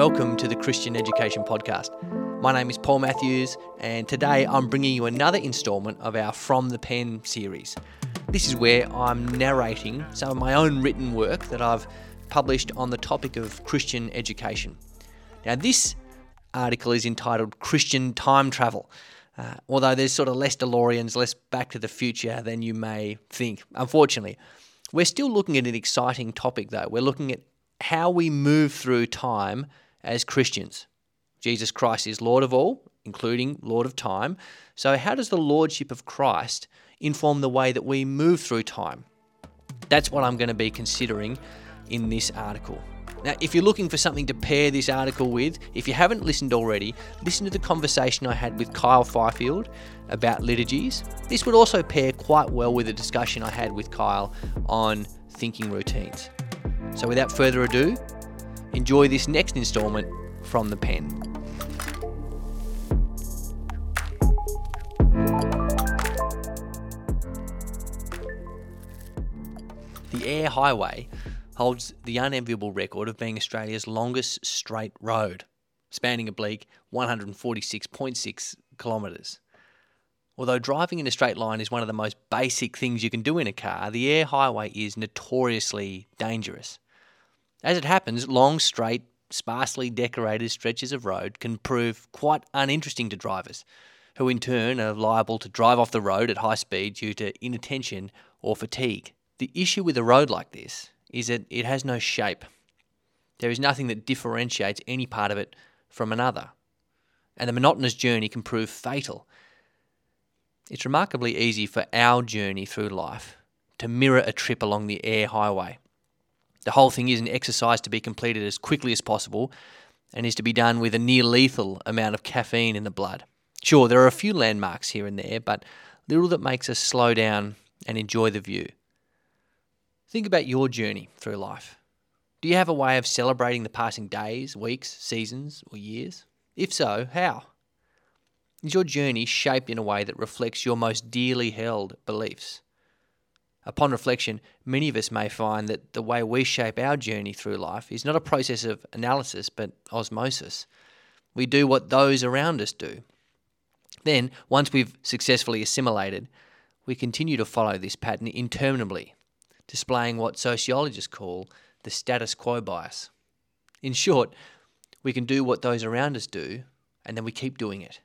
Welcome to the Christian Education Podcast. My name is Paul Matthews, and today I'm bringing you another installment of our From the Pen series. This is where I'm narrating some of my own written work that I've published on the topic of Christian education. Now, this article is entitled Christian Time Travel. Uh, although there's sort of less DeLoreans, less Back to the Future than you may think, unfortunately. We're still looking at an exciting topic, though. We're looking at how we move through time as Christians. Jesus Christ is Lord of all, including Lord of time. So, how does the Lordship of Christ inform the way that we move through time? That's what I'm going to be considering in this article. Now, if you're looking for something to pair this article with, if you haven't listened already, listen to the conversation I had with Kyle Fifield about liturgies. This would also pair quite well with a discussion I had with Kyle on thinking routines. So, without further ado, enjoy this next instalment from the pen. The Eyre Highway holds the unenviable record of being Australia's longest straight road, spanning a bleak 146.6 kilometres. Although driving in a straight line is one of the most basic things you can do in a car, the Eyre Highway is notoriously dangerous. As it happens, long, straight, sparsely decorated stretches of road can prove quite uninteresting to drivers, who in turn are liable to drive off the road at high speed due to inattention or fatigue. The issue with a road like this is that it has no shape. There is nothing that differentiates any part of it from another, and the monotonous journey can prove fatal. It's remarkably easy for our journey through life to mirror a trip along the Eyre Highway. The whole thing is an exercise to be completed as quickly as possible and is to be done with a near lethal amount of caffeine in the blood. Sure, there are a few landmarks here and there, but little that makes us slow down and enjoy the view. Think about your journey through life. Do you have a way of celebrating the passing days, weeks, seasons, or years? If so, how? Is your journey shaped in a way that reflects your most dearly held beliefs? Upon reflection, many of us may find that the way we shape our journey through life is not a process of analysis but osmosis. We do what those around us do. Then, once we've successfully assimilated, we continue to follow this pattern interminably, displaying what sociologists call the status quo bias. In short, we can do what those around us do, and then we keep doing it.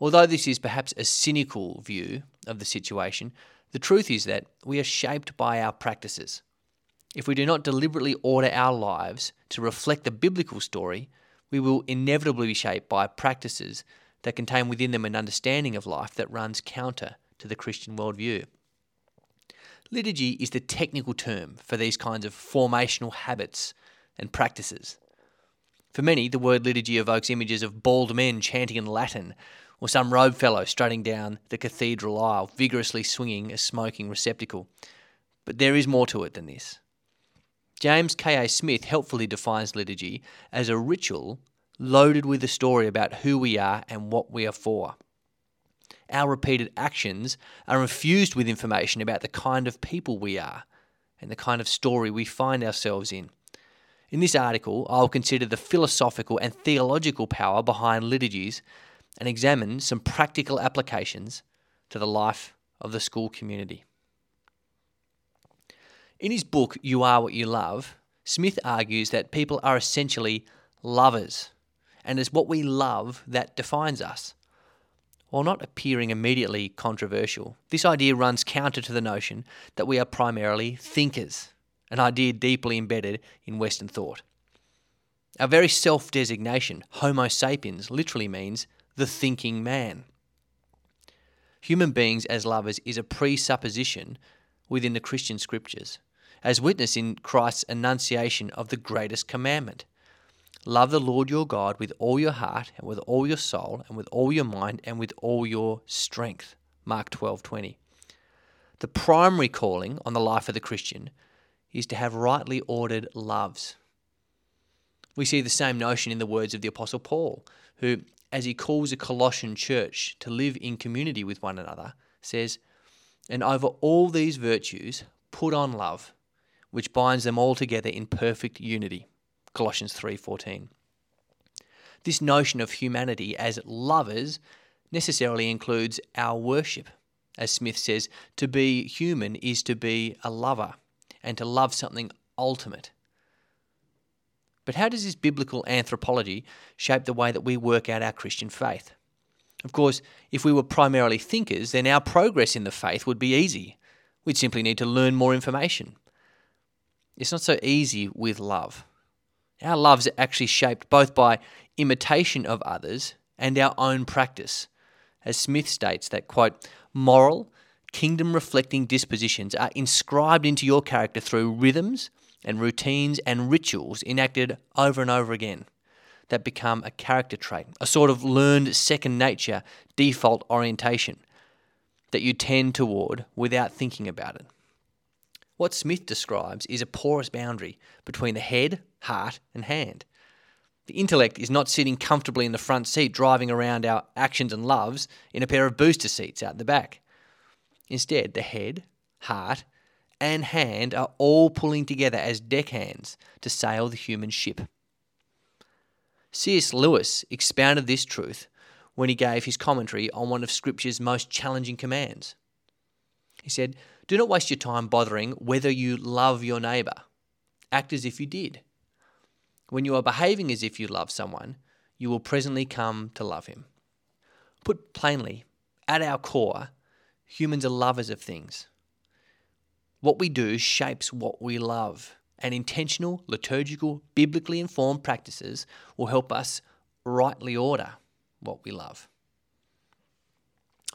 Although this is perhaps a cynical view of the situation, the truth is that we are shaped by our practices. If we do not deliberately order our lives to reflect the biblical story, we will inevitably be shaped by practices that contain within them an understanding of life that runs counter to the Christian worldview. Liturgy is the technical term for these kinds of formational habits and practices. For many, the word liturgy evokes images of bald men chanting in Latin or some robe fellow strutting down the cathedral aisle, vigorously swinging a smoking receptacle. But there is more to it than this. James K.A. Smith helpfully defines liturgy as a ritual loaded with a story about who we are and what we are for. Our repeated actions are infused with information about the kind of people we are and the kind of story we find ourselves in. In this article, I'll consider the philosophical and theological power behind liturgies and examine some practical applications to the life of the school community. In his book, You Are What You Love, Smith argues that people are essentially lovers, and it's what we love that defines us. While not appearing immediately controversial, this idea runs counter to the notion that we are primarily thinkers, an idea deeply embedded in Western thought. Our very self designation, Homo sapiens, literally means the thinking man. Human beings as lovers is a presupposition within the Christian scriptures, as witnessed in Christ's enunciation of the greatest commandment. Love the Lord your God with all your heart and with all your soul and with all your mind and with all your strength. Mark 12:20. The primary calling on the life of the Christian is to have rightly ordered loves. We see the same notion in the words of the apostle Paul, who as he calls the Colossian church to live in community with one another, says, And over all these virtues, put on love, which binds them all together in perfect unity. Colossians 3:14. This notion of humanity as lovers necessarily includes our worship. As Smith says, to be human is to be a lover and to love something ultimate. But how does this biblical anthropology shape the way that we work out our Christian faith? Of course, if we were primarily thinkers, then our progress in the faith would be easy. We'd simply need to learn more information. It's not so easy with love. Our loves are actually shaped both by imitation of others and our own practice. As Smith states, that quote, moral, kingdom reflecting dispositions are inscribed into your character through rhythms and routines and rituals enacted over and over again that become a character trait, a sort of learned second nature default orientation that you tend toward without thinking about it. What Smith describes is a porous boundary between the head, heart, and hand. The intellect is not sitting comfortably in the front seat driving around our actions and loves in a pair of booster seats out the back. Instead, the head, heart, and hand are all pulling together as deckhands to sail the human ship. C.S. Lewis expounded this truth when he gave his commentary on one of Scripture's most challenging commands. He said, Do not waste your time bothering whether you love your neighbour. Act as if you did. When you are behaving as if you love someone, you will presently come to love him. Put plainly, at our core, humans are lovers of things. What we do shapes what we love, and intentional, liturgical, biblically informed practices will help us rightly order what we love.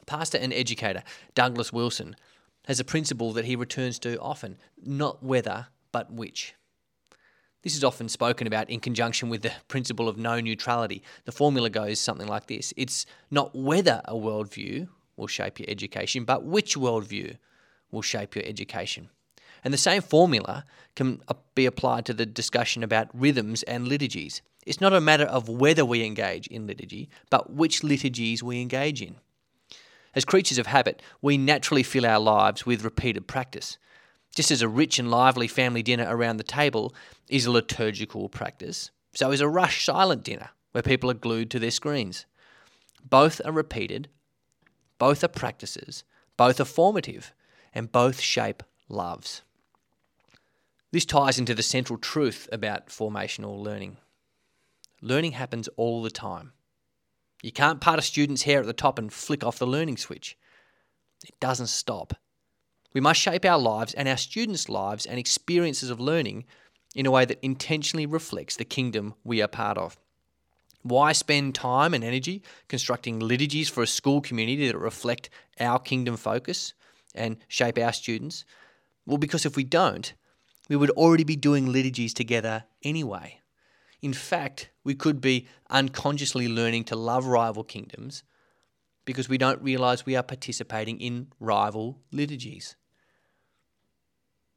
Pastor and educator Douglas Wilson has a principle that he returns to often not whether, but which. This is often spoken about in conjunction with the principle of no neutrality. The formula goes something like this It's not whether a worldview will shape your education, but which worldview will shape your education. And the same formula can be applied to the discussion about rhythms and liturgies. It's not a matter of whether we engage in liturgy, but which liturgies we engage in. As creatures of habit, we naturally fill our lives with repeated practice. Just as a rich and lively family dinner around the table is a liturgical practice, so is a rush silent dinner where people are glued to their screens. Both are repeated, both are practices, both are formative, and both shape loves. This ties into the central truth about formational learning. Learning happens all the time. You can't part a student's hair at the top and flick off the learning switch. It doesn't stop. We must shape our lives and our students' lives and experiences of learning in a way that intentionally reflects the kingdom we are part of. Why spend time and energy constructing liturgies for a school community that reflect our kingdom focus and shape our students? Well, because if we don't, we would already be doing liturgies together anyway. In fact, we could be unconsciously learning to love rival kingdoms because we don't realize we are participating in rival liturgies.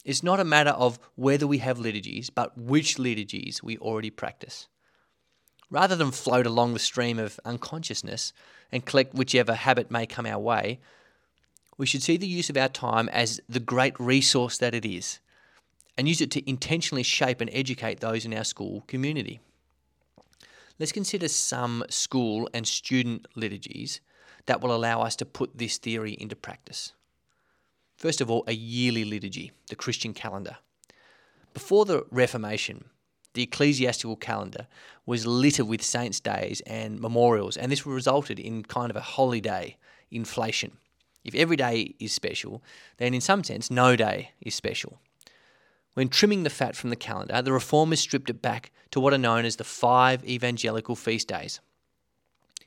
It's not a matter of whether we have liturgies, but which liturgies we already practice. Rather than float along the stream of unconsciousness and collect whichever habit may come our way, we should see the use of our time as the great resource that it is and use it to intentionally shape and educate those in our school community. Let's consider some school and student liturgies that will allow us to put this theory into practice. First of all, a yearly liturgy, the Christian calendar. Before the Reformation, the ecclesiastical calendar was littered with saints' days and memorials, and this resulted in kind of a holiday inflation. If every day is special, then in some sense, no day is special. When trimming the fat from the calendar, the reformers stripped it back to what are known as the five evangelical feast days.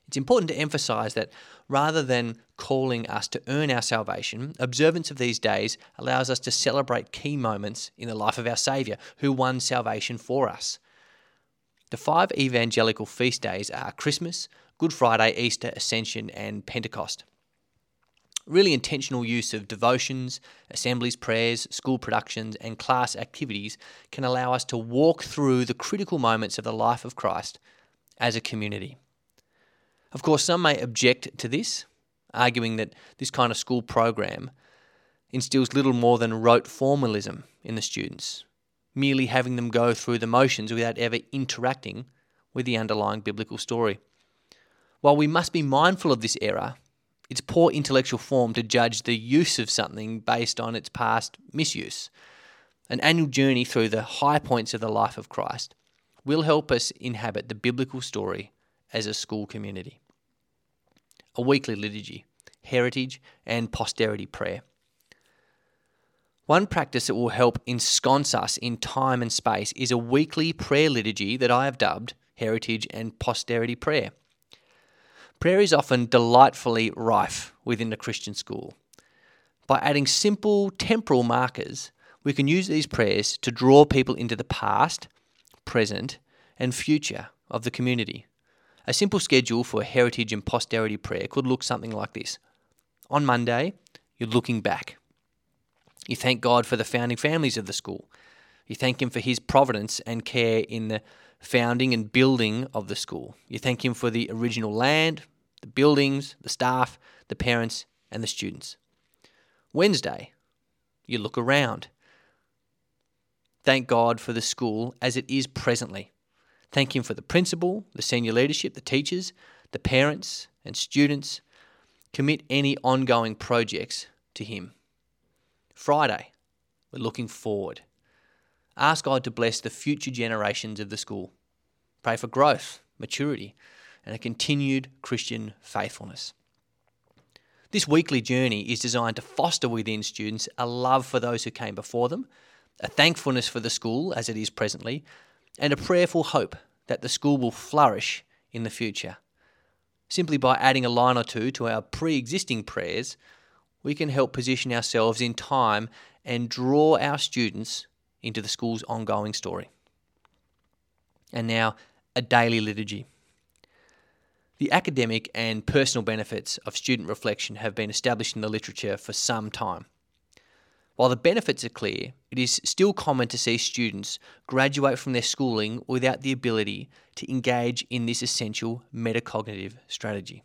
It's important to emphasize that rather than calling us to earn our salvation, observance of these days allows us to celebrate key moments in the life of our Saviour, who won salvation for us. The five evangelical feast days are Christmas, Good Friday, Easter, Ascension, and Pentecost really intentional use of devotions, assemblies, prayers, school productions, and class activities can allow us to walk through the critical moments of the life of Christ as a community. Of course, some may object to this, arguing that this kind of school program instills little more than rote formalism in the students, merely having them go through the motions without ever interacting with the underlying biblical story. While we must be mindful of this error, it's poor intellectual form to judge the use of something based on its past misuse. An annual journey through the high points of the life of Christ will help us inhabit the biblical story as a school community. A weekly liturgy, heritage, and posterity prayer. One practice that will help ensconce us in time and space is a weekly prayer liturgy that I have dubbed Heritage and Posterity Prayer. Prayer is often delightfully rife within the Christian school. By adding simple temporal markers, we can use these prayers to draw people into the past, present, and future of the community. A simple schedule for heritage and posterity prayer could look something like this. On Monday, you're looking back. You thank God for the founding families of the school. You thank Him for His providence and care in the founding and building of the school. You thank Him for the original land, the buildings, the staff, the parents, and the students. Wednesday, you look around. Thank God for the school as it is presently. Thank Him for the principal, the senior leadership, the teachers, the parents, and students. Commit any ongoing projects to Him. Friday, we're looking forward. Ask God to bless the future generations of the school. Pray for growth, maturity, and a continued Christian faithfulness. This weekly journey is designed to foster within students a love for those who came before them, a thankfulness for the school as it is presently, and a prayerful hope that the school will flourish in the future. Simply by adding a line or two to our pre existing prayers, we can help position ourselves in time and draw our students into the school's ongoing story. And now, a daily liturgy. The academic and personal benefits of student reflection have been established in the literature for some time. While the benefits are clear, it is still common to see students graduate from their schooling without the ability to engage in this essential metacognitive strategy.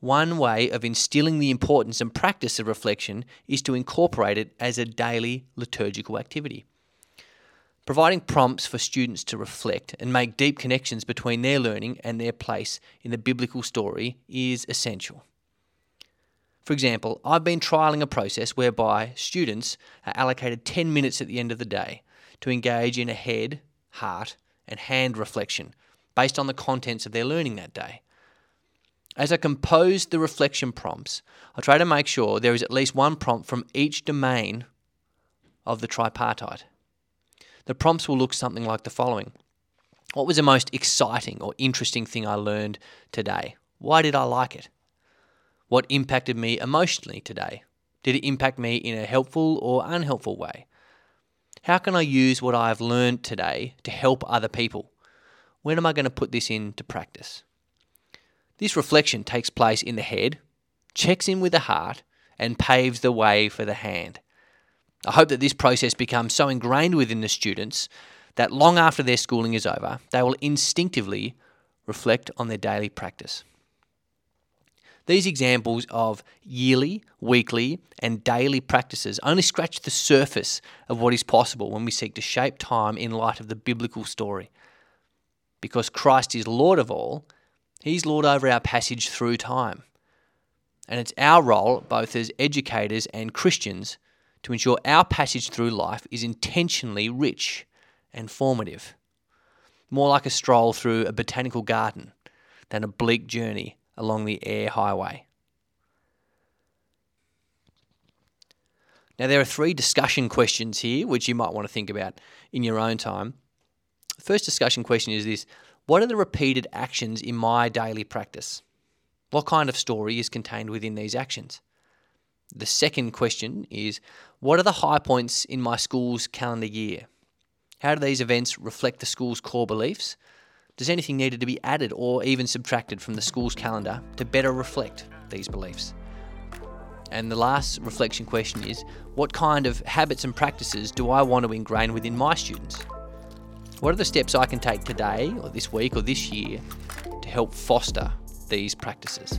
One way of instilling the importance and practice of reflection is to incorporate it as a daily liturgical activity. Providing prompts for students to reflect and make deep connections between their learning and their place in the biblical story is essential. For example, I've been trialling a process whereby students are allocated 10 minutes at the end of the day to engage in a head, heart, and hand reflection based on the contents of their learning that day. As I compose the reflection prompts, I try to make sure there is at least one prompt from each domain of the tripartite. The prompts will look something like the following What was the most exciting or interesting thing I learned today? Why did I like it? What impacted me emotionally today? Did it impact me in a helpful or unhelpful way? How can I use what I have learned today to help other people? When am I going to put this into practice? This reflection takes place in the head, checks in with the heart, and paves the way for the hand. I hope that this process becomes so ingrained within the students that long after their schooling is over, they will instinctively reflect on their daily practice. These examples of yearly, weekly, and daily practices only scratch the surface of what is possible when we seek to shape time in light of the biblical story. Because Christ is Lord of all, He's Lord over our passage through time. And it's our role, both as educators and Christians, to ensure our passage through life is intentionally rich and formative, more like a stroll through a botanical garden than a bleak journey along the Eyre Highway. Now, there are three discussion questions here which you might want to think about in your own time. The first discussion question is this What are the repeated actions in my daily practice? What kind of story is contained within these actions? The second question is What are the high points in my school's calendar year? How do these events reflect the school's core beliefs? Does anything need to be added or even subtracted from the school's calendar to better reflect these beliefs? And the last reflection question is What kind of habits and practices do I want to ingrain within my students? What are the steps I can take today, or this week, or this year to help foster these practices?